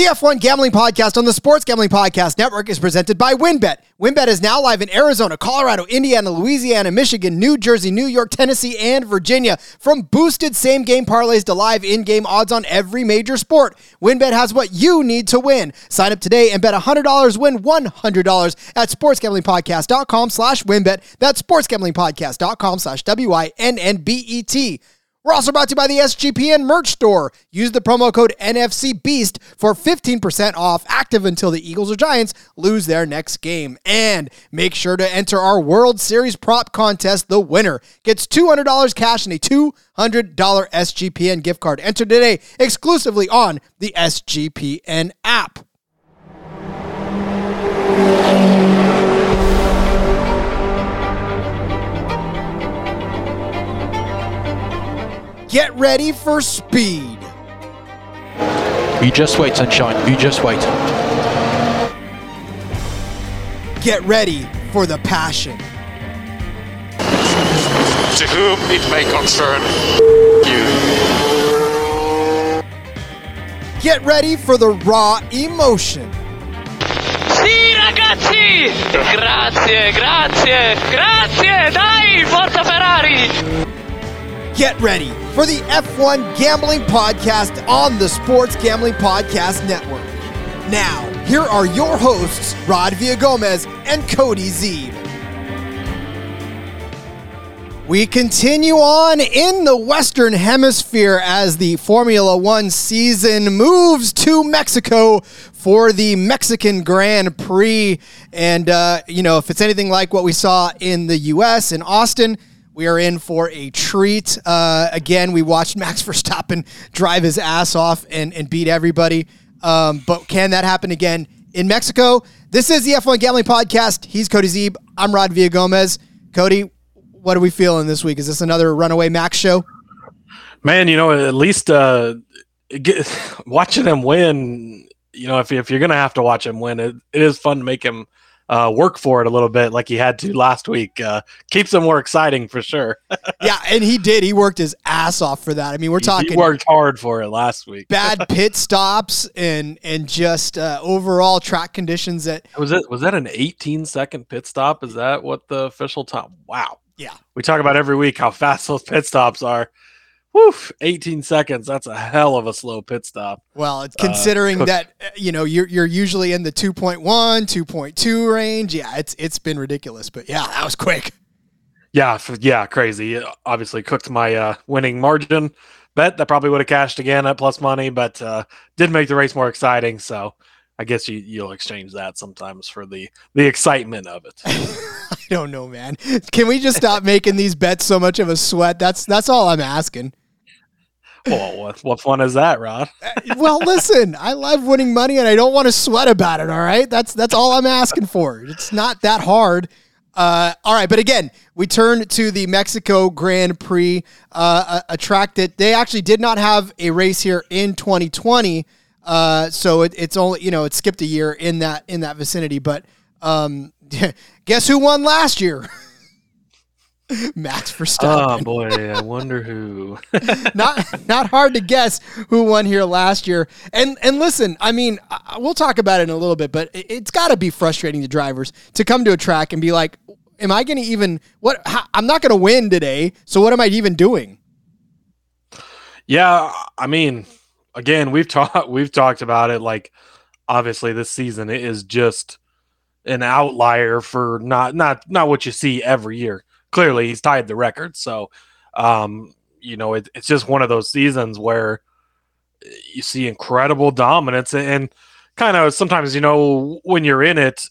The F1 Gambling Podcast on the Sports Gambling Podcast Network is presented by WynnBET. WynnBET is now live in Arizona, Colorado, Indiana, Louisiana, Michigan, New Jersey, New York, Tennessee, and Virginia. From boosted same game parlays to live in game odds on every major sport, WynnBET has what you need to win. Sign up today and bet $100, win $100 at sportsgamblingpodcast.com slash wynnbet. That's sportsgamblingpodcast.com slash W-I-N-N-B-E-T. We're also brought to you by the SGPN merch store. Use the promo code NFCBEAST for 15% off, active until the Eagles or Giants lose their next game. And make sure to enter our World Series prop contest. The winner gets $200 cash and a $200 SGPN gift card. Enter today exclusively on the SGPN app. Get ready for speed. You just wait, sunshine. You just wait. Get ready for the passion. To whom it may concern you. Get ready for the raw emotion. Sì, ragazzi! Grazie, grazie, grazie! Dai, forza Ferrari! Get ready for the F1 Gambling Podcast on the Sports Gambling Podcast Network. Now, here are your hosts, Rod Villagomez and Cody Zeeb. We continue on in the Western Hemisphere as the Formula One season moves to Mexico for the Mexican Grand Prix. And, uh, you know, if it's anything like what we saw in the U.S. in Austin, we are in for a treat. Uh, again, we watched Max Verstappen drive his ass off and, and beat everybody. Um, but can that happen again in Mexico? This is the F1 Gambling Podcast. He's Cody Zeeb. I'm Rod Villagomez. Cody, what are we feeling this week? Is this another runaway Max show? Man, you know, at least uh, get, watching him win, you know, if, if you're going to have to watch him win, it, it is fun to make him – uh, work for it a little bit like he had to last week. Uh, keeps him more exciting for sure. yeah, and he did. He worked his ass off for that. I mean, we're talking. He worked hard for it last week. bad pit stops and and just uh, overall track conditions that was it. Was that an 18 second pit stop? Is that what the official time? Wow. Yeah. We talk about every week how fast those pit stops are. Woof, 18 seconds. That's a hell of a slow pit stop. Well, considering uh, that uh, you know you're you're usually in the 2.1, 2.2 range. Yeah, it's it's been ridiculous, but yeah, that was quick. Yeah, yeah, crazy. Obviously cooked my uh, winning margin bet. That probably would have cashed again at plus money, but uh, did make the race more exciting. So I guess you you'll exchange that sometimes for the the excitement of it. I don't know, man. Can we just stop making these bets so much of a sweat? That's that's all I'm asking. Well, what, what fun is that? Uh, well, listen, I love winning money and I don't want to sweat about it. All right, that's that's all I'm asking for. It's not that hard. Uh, all right, but again, we turn to the Mexico Grand Prix, uh, a, a, track that they actually did not have a race here in 2020. Uh, so it, it's only you know it skipped a year in that in that vicinity. But um, guess who won last year? Max Verstappen. Oh boy, I wonder who. not not hard to guess who won here last year. And and listen, I mean, we'll talk about it in a little bit, but it's got to be frustrating to drivers to come to a track and be like, "Am I going to even what? How, I'm not going to win today. So what am I even doing?" Yeah, I mean, again, we've talked we've talked about it. Like, obviously, this season it is just an outlier for not not not what you see every year clearly he's tied the record. So, um, you know, it, it's just one of those seasons where you see incredible dominance and kind of sometimes, you know, when you're in it,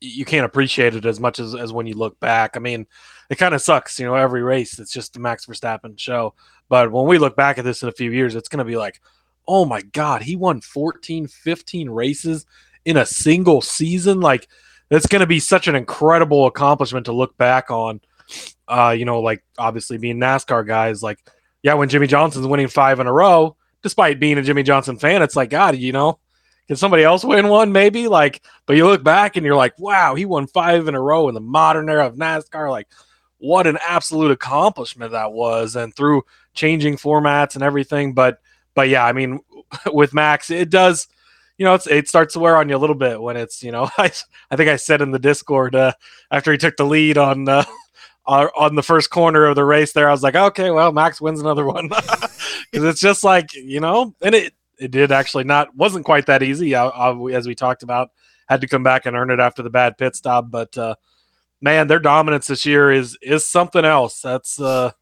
you can't appreciate it as much as, as when you look back. I mean, it kind of sucks, you know, every race, it's just the Max Verstappen show. But when we look back at this in a few years, it's going to be like, oh my God, he won 14, 15 races in a single season. Like, that's going to be such an incredible accomplishment to look back on uh, you know, like obviously being NASCAR guys, like, yeah, when Jimmie Johnson's winning five in a row, despite being a Jimmie Johnson fan, it's like, God, you know, can somebody else win one? Maybe like, but you look back and you're like, wow, he won five in a row in the modern era of NASCAR. Like, what an absolute accomplishment that was, and through changing formats and everything. But, but yeah, I mean, with Max, it does you know, it starts to wear on you a little bit when it's, you know, I, I think I said in the Discord uh, after he took the lead on uh, on the first corner of the race there, I was like, okay, well, Max wins another one because it's just like you know, and it it did actually not wasn't quite that easy uh, uh, as we talked about. Had to come back and earn it after the bad pit stop, but uh, man, their dominance this year is is something else. That's uh,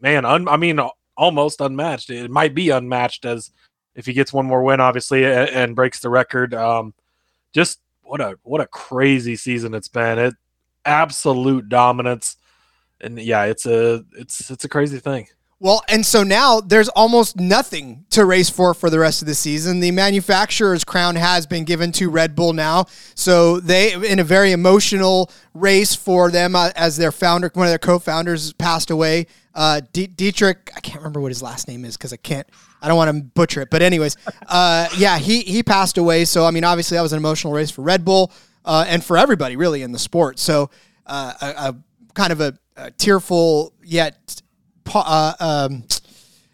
man, un, I mean, almost unmatched. It might be unmatched as if he gets one more win, obviously, and, and breaks the record. Um, just what a what a crazy season it's been. It absolute dominance, and yeah, it's a it's it's a crazy thing. Well, and so now there's almost nothing to race for for the rest of the season. The manufacturer's crown has been given to Red Bull now. So they, in a very emotional race for them, uh, as their founder, one of their co-founders passed away. Uh, D- Dietrich, I can't remember what his last name is because I can't. I don't want to butcher it. But anyways, uh, yeah, he he passed away. So I mean, obviously that was an emotional race for Red Bull uh, and for everybody really in the sport. So uh, a, a, kind of a, a tearful yet uh, um,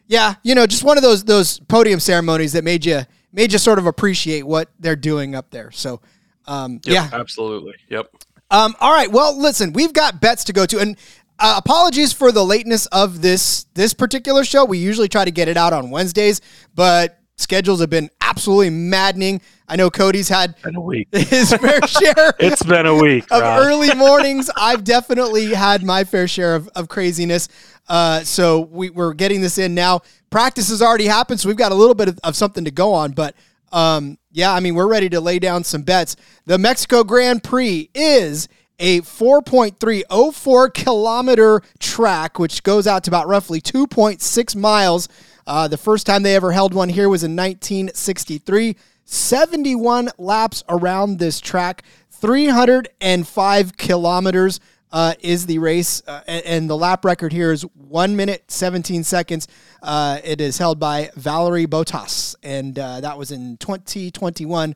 yeah, you know, just one of those those podium ceremonies that made you made you sort of appreciate what they're doing up there. So, um, yep, yeah, absolutely, yep. Um, all right, well, listen, we've got bets to go to, and uh, apologies for the lateness of this this particular show. We usually try to get it out on Wednesdays, but schedules have been absolutely maddening. I know Cody's had been a week. his fair share. it's been a week of early mornings. I've definitely had my fair share of, of craziness. Uh, so we, we're getting this in now. Practice has already happened, so we've got a little bit of, of something to go on. But um, yeah, I mean, we're ready to lay down some bets. The Mexico Grand Prix is a 4.304 kilometer track, which goes out to about roughly 2.6 miles. Uh, the first time they ever held one here was in 1963. 71 laps around this track, 305 kilometers uh, is the race, uh, and, the lap record here is one minute seventeen seconds. Uh, it is held by Valtteri Bottas, and uh, that was in twenty twenty one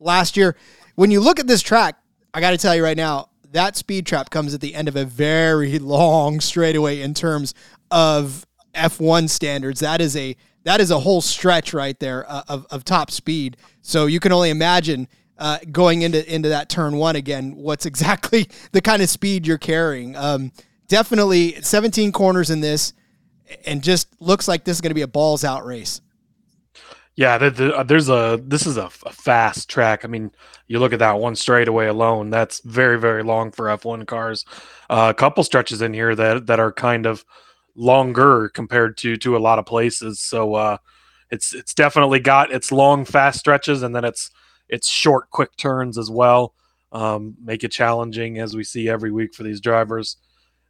last year. When you look at this track, I got to tell you right now, that speed trap comes at the end of a very long straightaway in terms of F one standards. That is a that is a whole stretch right there uh, of, of top speed. So you can only imagine uh, going into into that turn one again, what's exactly the kind of speed you're carrying. Um, definitely 17 corners in this, and just looks like this is going to be a balls out race. Yeah, uh, there's a this is a, a, fast track. I mean, you look at that one straightaway alone. That's very very long for F1 cars. Uh, a couple stretches in here that that are kind of longer compared to to a lot of places. So uh, it's it's definitely got its long fast stretches, and then it's it's short, quick turns as well. Um, make it challenging as we see every week for these drivers.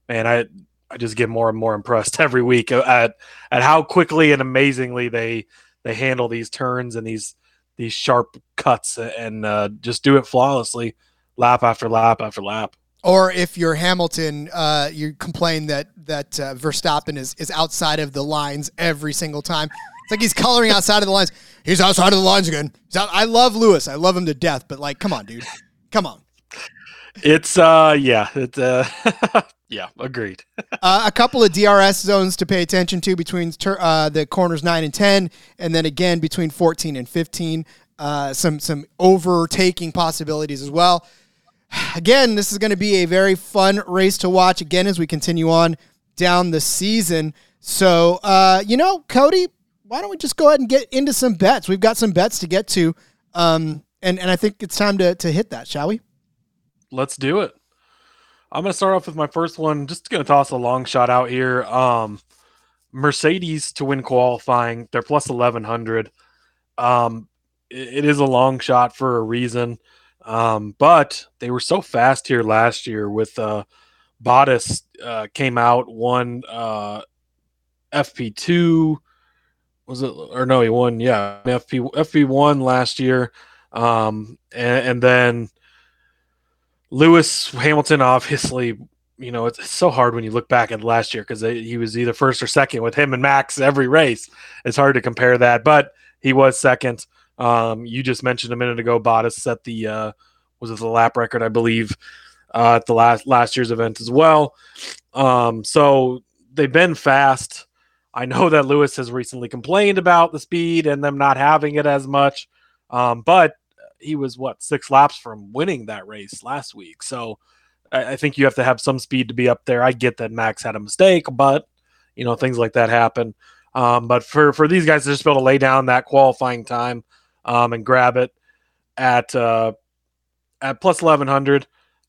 Man, I I just get more and more impressed every week at at how quickly and amazingly they they handle these turns and these these sharp cuts and uh, just do it flawlessly, lap after lap after lap. Or if you're Hamilton, uh, you complain that that uh, Verstappen is is outside of the lines every single time. It's like he's coloring outside of the lines. He's outside of the lines again. I love Lewis. I love him to death. But like, come on, dude. Come on. It's uh yeah, it's uh yeah, agreed. uh, a couple of DRS zones to pay attention to between ter- uh, the corners 9 and 10 and then again between 14 and 15. Uh, some some overtaking possibilities as well. Again, this is going to be a very fun race to watch again as we continue on down the season. So, uh, you know, Cody, why don't we just go ahead and get into some bets? We've got some bets to get to, um, and and I think it's time to to hit that, shall we? Let's do it. I'm going to start off with my first one. Just going to toss a long shot out here. Um, Mercedes to win qualifying, they're plus 1100. Um, it, it is a long shot for a reason, um, but they were so fast here last year with uh, Bottas uh, came out, won uh, FP2 was it or no he won yeah FP FP one last year, um, and, and then Lewis Hamilton obviously you know it's, so hard when you look back at last year because he was either first or second with him and Max every race. It's hard to compare that, but he was second. Um, you just mentioned a minute ago, Bottas set the uh, was it the lap record I believe uh, at the last last year's event as well. Um, so they've been fast. I know that Lewis has recently complained about the speed and them not having it as much. Um, but he was what six laps from winning that race last week. So I, I think you have to have some speed to be up there. I get that Max had a mistake, but you know things like that happen. Um, but for for these guys to just be able to lay down that qualifying time um, and grab it at uh, at plus eleven hundred,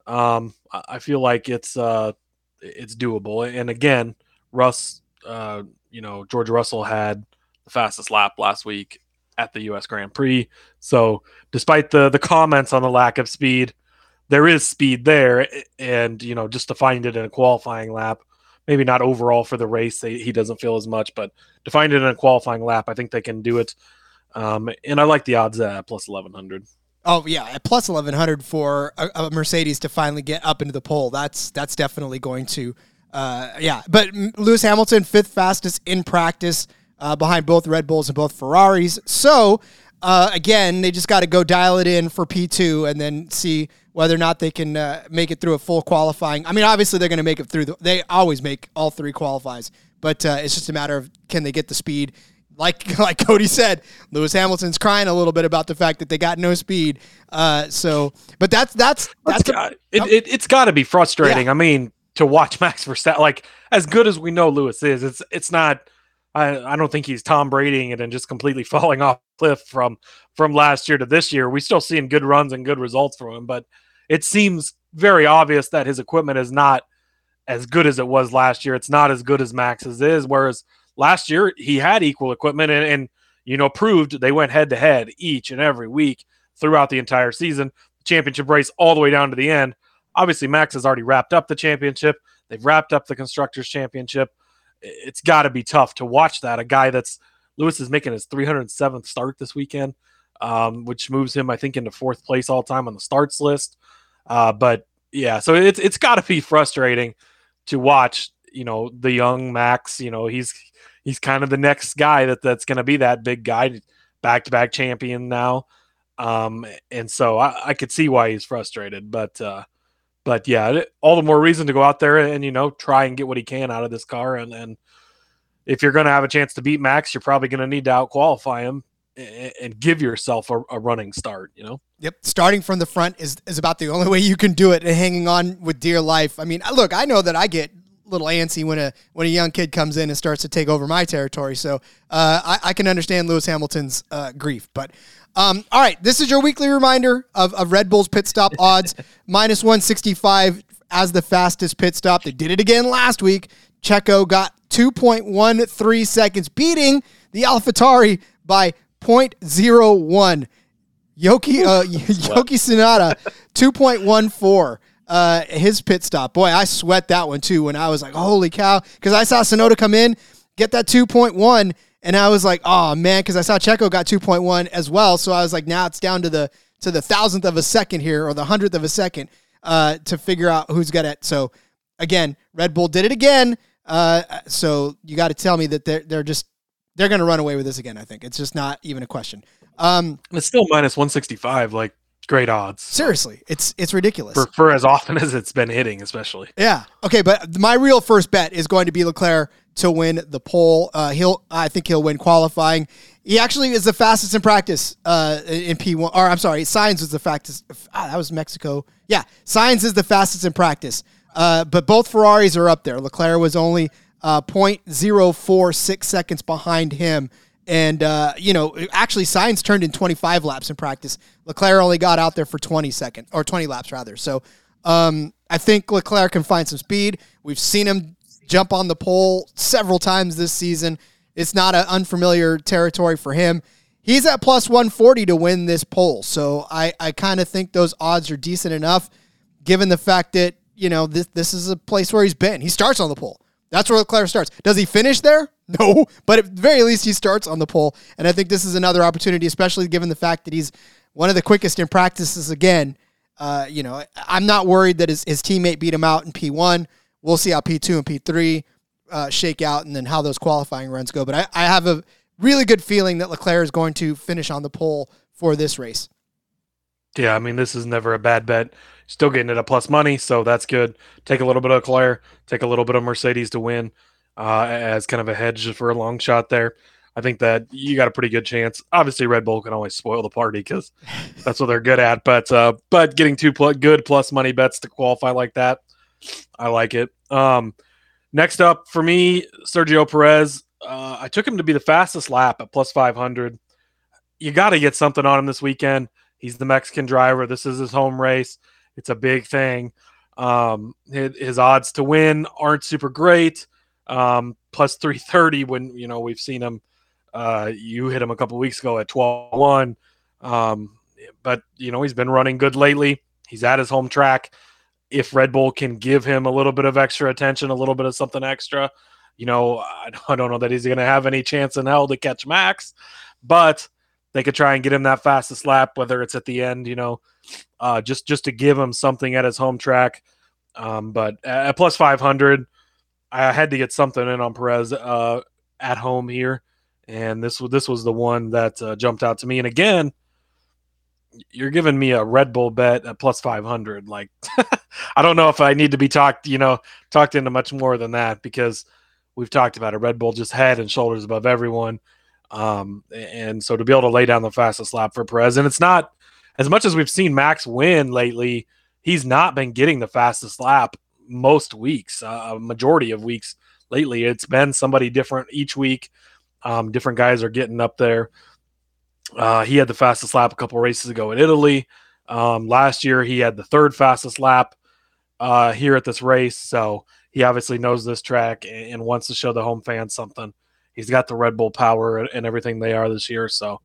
um, I feel like it's uh, it's doable. And again, Russ, uh, you know George Russell had the fastest lap last week at the U.S. Grand Prix. So despite the the comments on the lack of speed, there is speed there, and you know just to find it in a qualifying lap, maybe not overall for the race, he doesn't feel as much, but to find it in a qualifying lap, I think they can do it. Um, and I like the odds at plus eleven hundred. Oh yeah, at plus eleven hundred for a, a Mercedes to finally get up into the pole. That's that's definitely going to, uh, yeah. But Lewis Hamilton, fifth fastest in practice, uh, behind both Red Bulls and both Ferraris. So uh, again, they just got to go dial it in for P two and then see whether or not they can uh, make it through a full qualifying. I mean, obviously they're going to make it through. The, they always make all three qualifies, but uh, it's just a matter of can they get the speed. Like like Cody said, Lewis Hamilton's crying a little bit about the fact that they got no speed. Uh, so, but that's that's that's That's got, it, it, it's got to be frustrating. I mean, to watch Max Verstappen, like as good as we know Lewis is, it's it's not. I, I don't think he's Tom Bradying it and just completely falling off cliff from from last year to this year. We still seeing good runs and good results from him, but it seems very obvious that his equipment is not as good as it was last year. It's not as good as Max's is. Whereas last year he had equal equipment and, and you know proved they went head to head each and every week throughout the entire season. Championship race all the way down to the end. Obviously, Max has already wrapped up the championship. They've wrapped up the constructors championship. It's got to be tough to watch that. A guy that's Lewis is making his 307th start this weekend, um, which moves him, I think, into fourth place all time on the starts list. Uh, but yeah, so it's it's got to be frustrating to watch. You know, the young Max. You know, he's he's kind of the next guy that that's going to be that big guy, back to back champion now. Um, and so I, I could see why he's frustrated, but uh, but yeah, all the more reason to go out there and you know try and get what he can out of this car. And and if you're going to have a chance to beat Max, you're probably going to need to out qualify him and, give yourself a, a running start. You know. Yep, starting from the front is, is about the only way you can do it, and hanging on with dear life. I mean, look, I know that I get little antsy when a when a young kid comes in and starts to take over my territory, so uh, I, I can understand Lewis Hamilton's uh, grief. But um, all right, this is your weekly reminder of, of Red Bull's pit stop odds minus one sixty five as the fastest pit stop. They did it again last week. Checo got two point one three seconds, beating the AlphaTauri by 0.01. Yuki uh, Yuki Tsunoda, two point one four. Uh, his pit stop. Boy, I sweat that one too when I was like, holy cow, because I saw Tsunoda come in, get that two point one, and I was like, oh man, because I saw Checo got two point one as well. So I was like, now it's down to the to the thousandth of a second here, or the hundredth of a second, uh, to figure out who's got it. So again, Red Bull did it again. Uh, so you got to tell me that they're they're just they're going to run away with this again. I think it's just not even a question. Um, And it's still minus 165, like great odds seriously, it's it's ridiculous. for, for as often as it's been hitting, especially. Yeah. Okay, but my real first bet is going to be Leclerc to win the pole. Uh, he'll, I think he'll win qualifying. He actually is the fastest in practice uh, in P1. Or I'm sorry, Sainz was the fastest. Ah, that was Mexico. Yeah, Sainz is the fastest in practice. Uh, but both Ferraris are up there. Leclerc was only uh, 0.046 seconds behind him. And, uh, you know, actually, Sainz turned in 25 laps in practice. Leclerc only got out there for 20 seconds, or 20 laps, rather. So um, I think Leclerc can find some speed. We've seen him jump on the pole several times this season. It's not an unfamiliar territory for him. He's at plus 140 to win this pole. So I, I kind of think those odds are decent enough given the fact that, you know, this, this is a place where he's been. He starts on the pole. That's where Leclerc starts. Does he finish there? No, but at the very least, he starts on the pole. And I think this is another opportunity, especially given the fact that he's one of the quickest in practices again. Uh, you know, I'm not worried that his, his teammate beat him out in P1. We'll see how P2 and P3 uh, shake out and then how those qualifying runs go. But I, I have a really good feeling that Leclerc is going to finish on the pole for this race. Yeah, I mean, this is never a bad bet. Still getting it at plus money, so that's good. Take a little bit of Leclerc, take a little bit of Mercedes to win uh, as kind of a hedge for a long shot there. I think that you got a pretty good chance. Obviously, Red Bull can always spoil the party because that's what they're good at. But uh, but getting two pl- good plus money bets to qualify like that, I like it. Um, next up for me, Sergio Perez. Uh, I took him to be the fastest lap at plus five hundred. You got to get something on him this weekend. He's the Mexican driver. This is his home race. It's a big thing. Um, his, his odds to win aren't super great. Um, plus 330 when you know we've seen him uh, you hit him a couple weeks ago at 12 1. Um, but, you know, he's been running good lately. He's at his home track. If Red Bull can give him a little bit of extra attention, a little bit of something extra, you know, I don't know that he's going to have any chance in hell to catch Max, but they could try and get him that fastest lap, whether it's at the end, you know, uh, just just to give him something at his home track. Um, but at plus 500, I had to get something in on Perez uh, at home here and this was this was the one that uh, jumped out to me. And again, you're giving me a Red Bull bet at plus 500. Like, I don't know if I need to be talked, you know, talked into much more than that because we've talked about it. Red Bull just head and shoulders above everyone. Um, and so to be able to lay down the fastest lap for Perez, and it's not as much as we've seen Max win lately, he's not been getting the fastest lap most weeks, uh, a majority of weeks lately. It's been somebody different each week. Um, different guys are getting up there. Uh, he had the fastest lap a couple races ago in Italy. Um, last year, he had the third fastest lap uh, here at this race. So he obviously knows this track and, and, wants to show the home fans something. He's got the Red Bull power and everything they are this year. So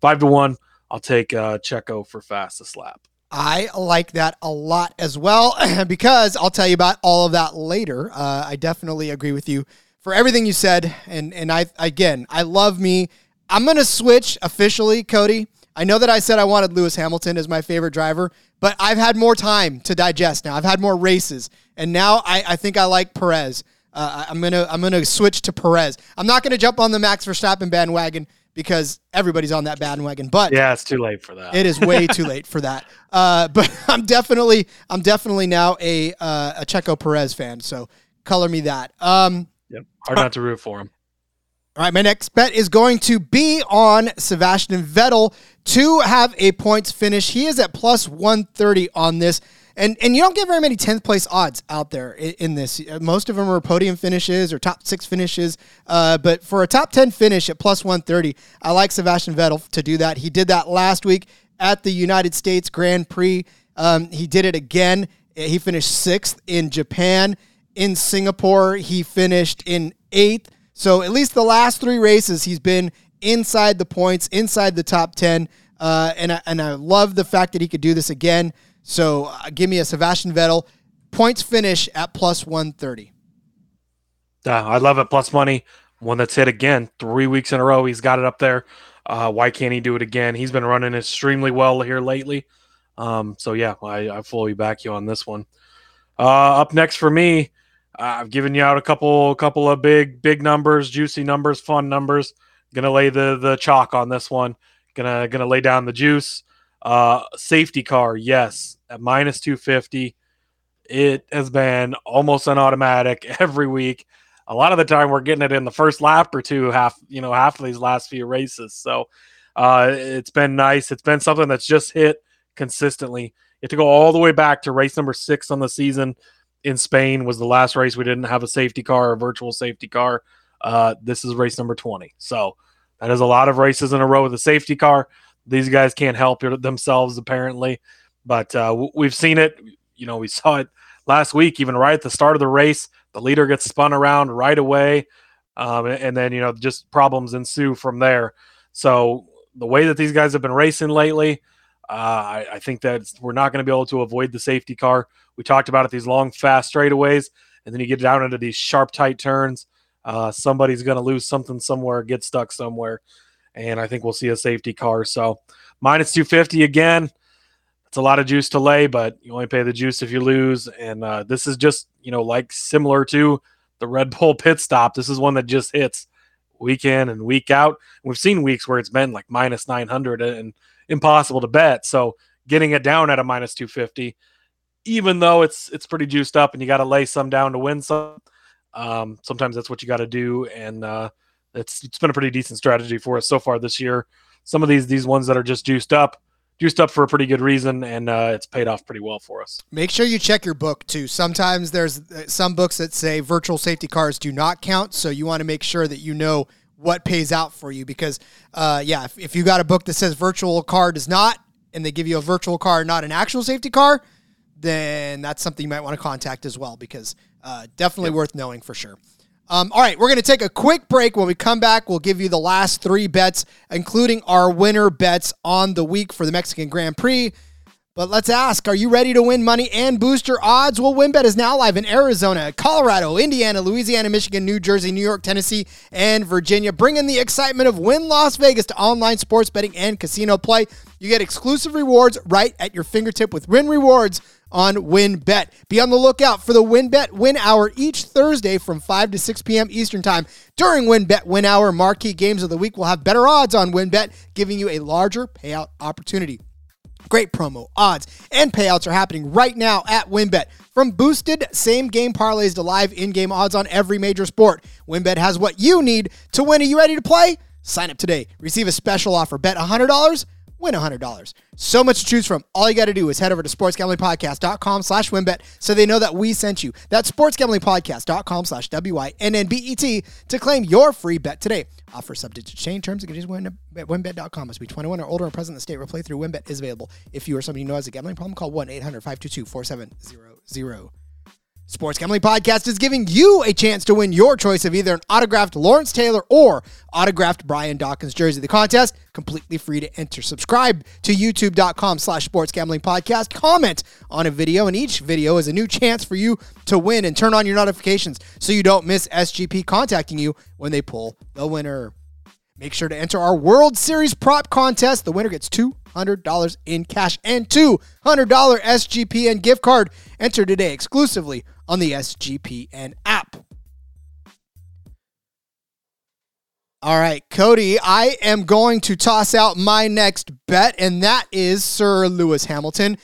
five to one, I'll take uh, Checo for fastest lap. I like that a lot as well because I'll tell you about all of that later. Uh, I definitely agree with you for everything you said. And and I again, I love me. I'm gonna switch officially, Cody. I know that I said I wanted Lewis Hamilton as my favorite driver, but I've had more time to digest now. I've had more races, and now I, I think I like Perez. Uh, I'm gonna I'm gonna switch to Perez. I'm not gonna jump on the Max Verstappen bandwagon because everybody's on that bandwagon. But yeah, it's too late for that. It is way too late for that. Uh, but I'm definitely I'm definitely now a uh, a Checo Perez fan. So color me that. Um, Yep. Hard not to root for him. All right, my next bet is going to be on Sebastian Vettel to have a points finish. He is at plus 130 on this. And, and you don't get very many 10th place odds out there in, in this. Most of them are podium finishes or top six finishes. Uh, but for a top 10 finish at plus 130, I like Sebastian Vettel to do that. He did that last week at the United States Grand Prix. Um, he did it again. He finished sixth in Japan in Singapore. He finished in eighth. So at least the last three races, he's been inside the points, inside the top 10. Uh, and, I, and I love the fact that he could do this again. So uh, give me a Sebastian Vettel points finish at plus 130. Yeah, I love it. Plus money. One that's hit again three weeks in a row. He's got it up there. Uh, why can't he do it again? He's been running extremely well here lately. Um, so yeah, I, I fully back you on this one. Uh, up next for me, uh, I've given you out a couple couple of big big numbers, juicy numbers, fun numbers. Gonna lay the the chalk on this one. Gonna gonna lay down the juice. Uh, safety car, yes, at minus two fifty. It has been almost an automatic every week. A lot of the time, we're getting it in the first lap or two, half you know half of these last few races. So uh, it's been nice. It's been something that's just hit consistently. You have to go all the way back to race number six on the season in Spain was the last race we didn't have a safety car, a virtual safety car. Uh, this is race number 20. So that is a lot of races in a row with a safety car. These guys can't help themselves, apparently. But uh, we've seen it. You know, we saw it last week, even right at the start of the race. The leader gets spun around right away. Um, and then, you know, just problems ensue from there. So the way that these guys have been racing lately, uh, I, I, think that we're not going to be able to avoid the safety car. We talked about it these long, fast straightaways, and then you get down into these sharp, tight turns. Uh, somebody's going to lose something somewhere, get stuck somewhere, and I think we'll see a safety car. So minus 250 again. It's a lot of juice to lay, but you only pay the juice if you lose. And uh, this is just, you know, like similar to the Red Bull pit stop. This is one that just hits week in and week out. We've seen weeks where it's been like minus 900 and impossible to bet. So getting it down at a minus 250, even though it's it's pretty juiced up and you got to lay some down to win some, um, sometimes that's what you got to do. And uh, it's it's been a pretty decent strategy for us so far this year. Some of these these ones that are just juiced up, juiced up for a pretty good reason, and uh, it's paid off pretty well for us. Make sure you check your book too. Sometimes there's uh, some books that say virtual safety cars do not count, so you want to make sure that you know what pays out for you because, uh, yeah, if, if you got a book that says virtual car does not, and they give you a virtual car, not an actual safety car, then that's something you might want to contact as well because uh, definitely worth knowing for sure. Um, all right, we're going to take a quick break. When we come back, we'll give you the last three bets, including our winner bets on the week for the Mexican Grand Prix. But let's ask, are you ready to win money and boost your odds? Well, WynnBET is now live in Arizona, Colorado, Indiana, Louisiana, Michigan, New Jersey, New York, Tennessee, and Virginia. Bringing the excitement of Wynn Las Vegas to online sports betting and casino play. You get exclusive rewards right at your fingertip with Wynn Rewards on WynnBET. Be on the lookout for the WynnBET Win Hour each Thursday from 5 to 6 p.m. Eastern Time. During WynnBET Win Hour, marquee games of the week will have better odds on WynnBET, giving you a larger payout opportunity. Great promo, odds, and payouts are happening right now at WynnBET. From boosted same game parlays to live in game odds on every major sport, WynnBET has what you need to win. Are you ready to play? Sign up today. Receive a special offer. Bet $100 win $100. So much to choose from. All you got to do is head over to sportsgamblingpodcast.com slash wynnbet so they know that we sent you. That's sportsgamblingpodcast.com slash W-Y-N-N-B-E-T to claim your free bet today. Offer subject to change terms and conditions at wynnbet.com. Must be 21 or older and present in the state where playthrough WynnBET is available. If you or somebody you know has a gambling problem, call 1-800-522-4700. Sports Gambling Podcast is giving you a chance to win your choice of either an autographed Lawrence Taylor or autographed Brian Dawkins jersey. The contest, completely free to enter. Subscribe to youtube.com slash sports gambling podcast. Comment on a video, and each video is a new chance for you to win and turn on your notifications so you don't miss SGP contacting you when they pull the winner. Make sure to enter our World Series prop contest. The winner gets $200 in cash and $200 SGPN gift card. Enter today exclusively on the SGPN app. All right, Cody, I am going to toss out my next bet, and that is Sir Lewis Hamilton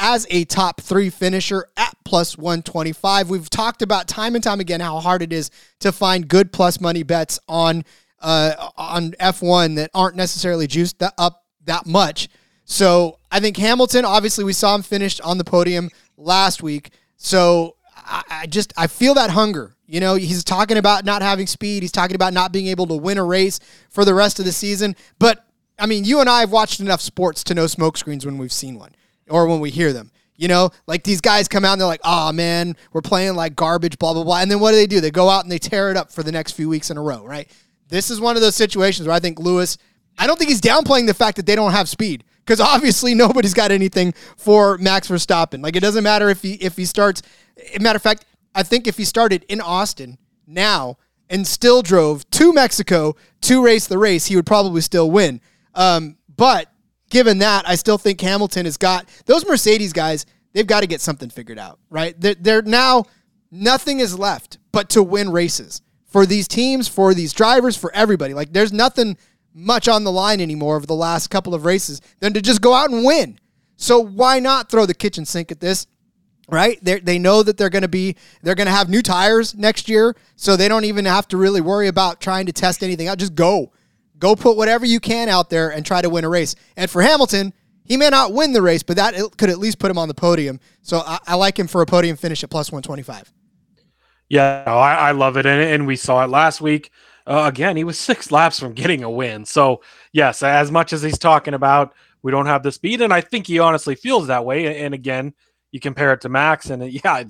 as a top three finisher at plus 125. We've talked about time and time again how hard it is to find good plus money bets on uh, on F1 that aren't necessarily juiced that up that much. So I think Hamilton, obviously, we saw him finished on the podium last week. So I, I just I feel that hunger. You know, he's talking about not having speed. He's talking about not being able to win a race for the rest of the season. But I mean, you and I have watched enough sports to know smokescreens when we've seen one or when we hear them. You know, like these guys come out and they're like, oh man, we're playing like garbage, blah, blah, blah. And then what do they do? They go out and they tear it up for the next few weeks in a row, right? This is one of those situations where I think Lewis, I don't think he's downplaying the fact that they don't have speed because obviously nobody's got anything for Max Verstappen. Like it doesn't matter if he if he starts. Matter of fact, I think if he started in Austin now and still drove to Mexico to race the race, he would probably still win. Um, but given that, I still think Hamilton has got those Mercedes guys. They've got to get something figured out, right? They're, they're now nothing is left but to win races for these teams, for these drivers, for everybody. Like there's nothing much on the line anymore over the last couple of races than to just go out and win. So why not throw the kitchen sink at this? Right? They they know that they're going to be they're going to have new tires next year, so they don't even have to really worry about trying to test anything out. Just go. Go put whatever you can out there and try to win a race. And for Hamilton, he may not win the race, but that could at least put him on the podium. So I, I like him for a podium finish at plus 125. Yeah, I, I love it, and, and we saw it last week. Uh, again, he was six laps from getting a win. So yes, as much as he's talking about, we don't have the speed, and I think he honestly feels that way. And again, you compare it to Max, and it, yeah,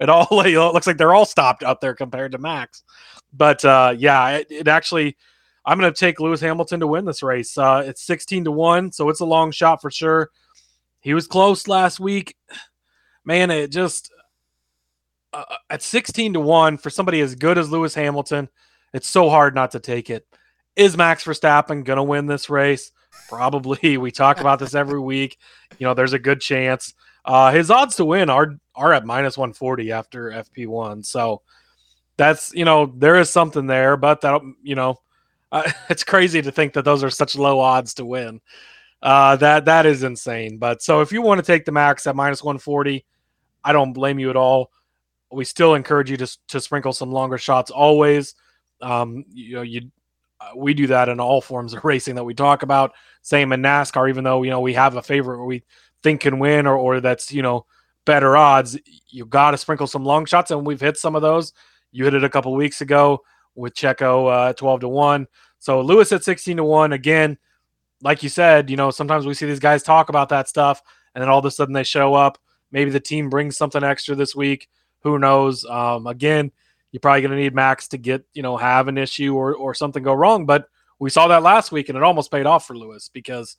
it all it looks like they're all stopped up there compared to Max. But uh, yeah, it, it actually, I'm going to take Lewis Hamilton to win this race. Uh, it's 16 to one, so it's a long shot for sure. He was close last week. Man, it just uh, at 16 to 1 for somebody as good as Lewis Hamilton, it's so hard not to take it. Is Max Verstappen going to win this race? Probably. We talk about this every week. You know, there's a good chance. Uh, his odds to win are are at minus 140 after FP1. So that's, you know, there is something there, but that, you know, uh, it's crazy to think that those are such low odds to win. Uh, that that is insane. But so if you want to take the max at minus 140, I don't blame you at all we still encourage you to to sprinkle some longer shots always. Um, you know, you uh, we do that in all forms of racing that we talk about. Same in NASCAR, even though you know we have a favorite we think can win or or that's you know better odds. You got to sprinkle some long shots, and we've hit some of those. You hit it a couple weeks ago with Checo uh, twelve to one. So Lewis at sixteen to one again. Like you said, you know sometimes we see these guys talk about that stuff, and then all of a sudden they show up. Maybe the team brings something extra this week. Who knows? Um, again, you're probably going to need Max to get you know have an issue or or something go wrong. But we saw that last week, and it almost paid off for Lewis because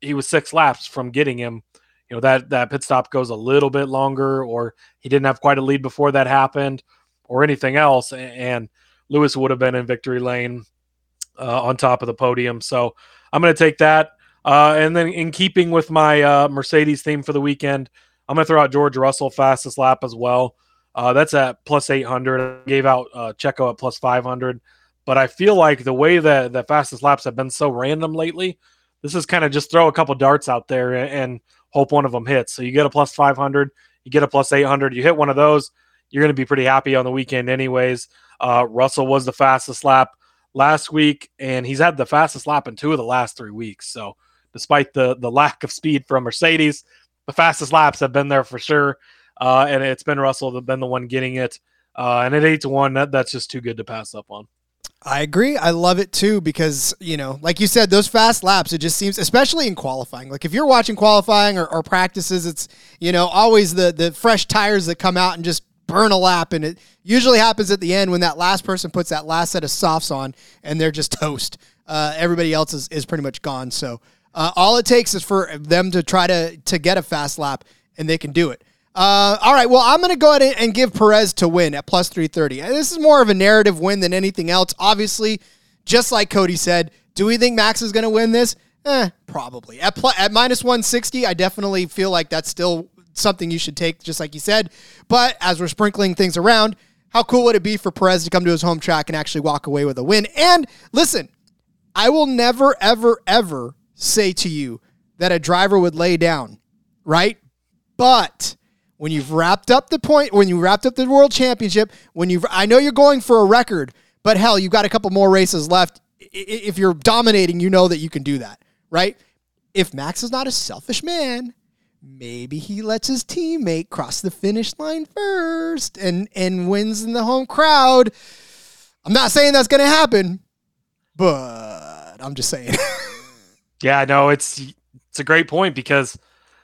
he was six laps from getting him. You know that that pit stop goes a little bit longer, or he didn't have quite a lead before that happened, or anything else, and Lewis would have been in victory lane uh, on top of the podium. So I'm going to take that. Uh, and then in keeping with my uh, Mercedes theme for the weekend, I'm going to throw out George Russell fastest lap as well. Uh, that's at plus 800. I gave out uh, Checo at plus 500. But I feel like the way that the fastest laps have been so random lately, this is kind of just throw a couple darts out there and, and hope one of them hits. So you get a plus 500, you get a plus 800, you hit one of those, you're going to be pretty happy on the weekend, anyways. Uh, Russell was the fastest lap last week, and he's had the fastest lap in two of the last three weeks. So despite the the lack of speed from Mercedes, the fastest laps have been there for sure. Uh, and it's been Russell been the one getting it. Uh, and at eight to one, that, that's just too good to pass up on. I agree. I love it too because, you know, like you said, those fast laps, it just seems, especially in qualifying. Like if you're watching qualifying or, or practices, it's, you know, always the, the fresh tires that come out and just burn a lap. And it usually happens at the end when that last person puts that last set of softs on and they're just toast. Uh, everybody else is, is pretty much gone. So uh, all it takes is for them to try to, to get a fast lap and they can do it. Uh, all right, well, I'm going to go ahead and give Perez to win at plus 330. This is more of a narrative win than anything else. Obviously, just like Cody said, do we think Max is going to win this? Eh, probably. At, pl- at minus 160, I definitely feel like that's still something you should take, just like you said. But as we're sprinkling things around, how cool would it be for Perez to come to his home track and actually walk away with a win? And listen, I will never, ever, ever say to you that a driver would lay down, right? But when you've wrapped up the point, when you wrapped up the world championship, when you've, I know you're going for a record, but hell, you've got a couple more races left. If you're dominating, you know that you can do that, right? If Max is not a selfish man, maybe he lets his teammate cross the finish line first and and wins in the home crowd. I'm not saying that's going to happen, but I'm just saying. yeah, no, it's it's a great point because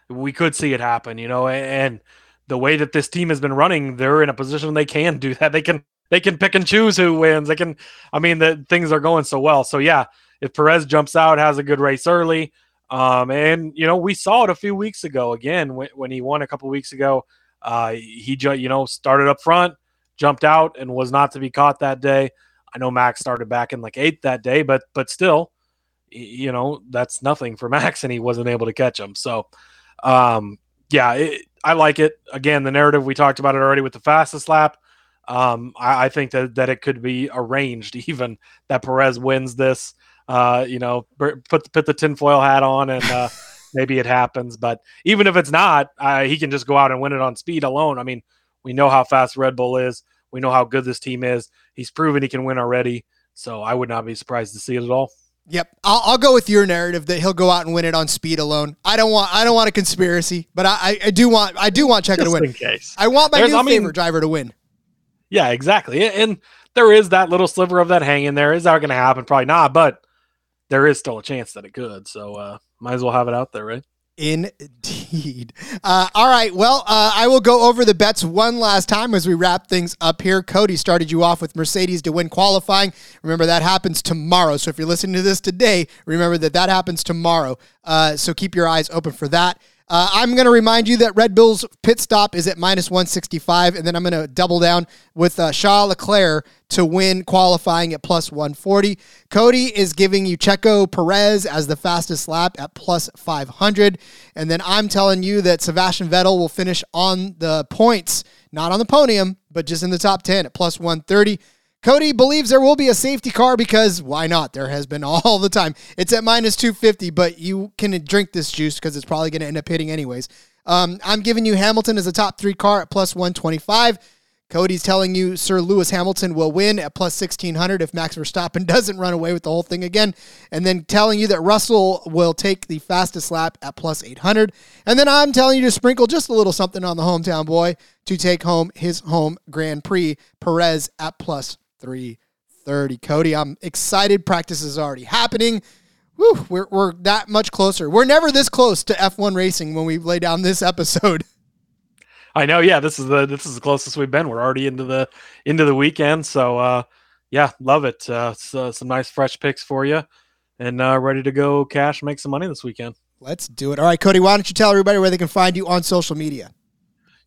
we could see it happen, you know, and the way that this team has been running, they're in a position they can do that. They can they can pick and choose who wins. They can. I mean, the things are going so well. So yeah, if Perez jumps out, has a good race early, um, and you know we saw it a few weeks ago again when, when he won a couple weeks ago. Uh, he you know started up front, jumped out, and was not to be caught that day. I know Max started back in like eighth that day, but but still, you know that's nothing for Max, and he wasn't able to catch him. So, um, yeah, it, I like it. Again, the narrative we talked about it already with the fastest lap. Um, I, I, think that that it could be arranged even that Perez wins this. Uh, you know, put put the tinfoil hat on and uh, maybe it happens. But even if it's not, uh, he can just go out and win it on speed alone. I mean, we know how fast Red Bull is. We know how good this team is. He's proven he can win already. So I would not be surprised to see it at all. Yep, I'll, I'll, go with your narrative that he'll go out and win it on speed alone. I don't want I don't want a conspiracy, but I, I do want I do want Checo to win. In case. I want my There's, new I mean, favorite driver to win. Yeah, exactly. And there is that little sliver of that hanging there. Is that going to happen? Probably not, but there is still a chance that it could. So uh, might as well have it out there, right? Indeed. Uh, all right. Well, uh, I will go over the bets one last time as we wrap things up here. Cody started you off with Mercedes to win qualifying. Remember, that happens tomorrow. So if you're listening to this today, remember that that happens tomorrow. Uh, so keep your eyes open for that. Uh, I'm going to remind you that Red Bull's pit stop is at minus 165, and then I'm going to double down with uh, Charles Leclerc to win qualifying at plus 140. Cody is giving you Checo Perez as the fastest lap at plus 500. And then I'm telling you that Sebastian Vettel will finish on the points, not on the podium, but just in the top 10 at plus 130. Cody believes there will be a safety car because why not? There has been all the time. It's at minus 250, but you can drink this juice because it's probably going to end up hitting anyways. Um, I'm giving you Hamilton as a top three car at plus 125. Cody's telling you Sir Lewis Hamilton will win at plus 1600 if Max Verstappen doesn't run away with the whole thing again. And then telling you that Russell will take the fastest lap at plus 800. And then I'm telling you to sprinkle just a little something on the hometown boy to take home his home Grand Prix, Perez at plus 330. Cody, I'm excited. Practice is already happening. We're, we're that much closer. We're never this close to F1 racing when we lay down this episode. I know. Yeah, this is the this is the closest we've been. We're already into the into the weekend, so uh, yeah, love it. Uh, so, some nice fresh picks for you, and uh, ready to go cash make some money this weekend. Let's do it. All right, Cody, why don't you tell everybody where they can find you on social media?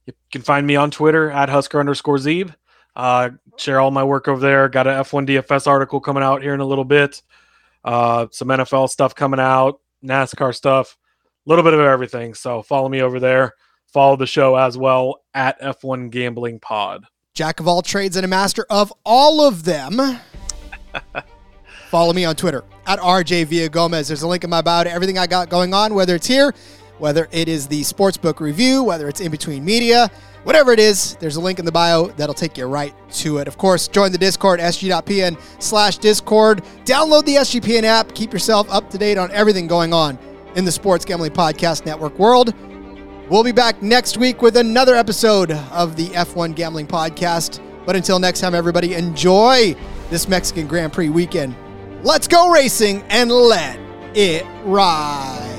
You can find me on Twitter at Husker underscore Zeeb. Uh, share all my work over there. Got an F1 DFS article coming out here in a little bit. Uh, some NFL stuff coming out, NASCAR stuff, a little bit of everything. So follow me over there. Follow the show as well at F1 Gambling Pod. Jack of all trades and a master of all of them. Follow me on Twitter at RJ Villagomez. There's a link in my bio to everything I got going on, whether it's here, whether it is the sportsbook review, whether it's in between media, whatever it is, there's a link in the bio that'll take you right to it. Of course, join the Discord, sg.pn slash Discord. Download the SGPN app. Keep yourself up to date on everything going on in the Sports Gambling Podcast Network world. We'll be back next week with another episode of the F1 Gambling Podcast. But until next time, everybody, enjoy this Mexican Grand Prix weekend. Let's go racing and let it ride.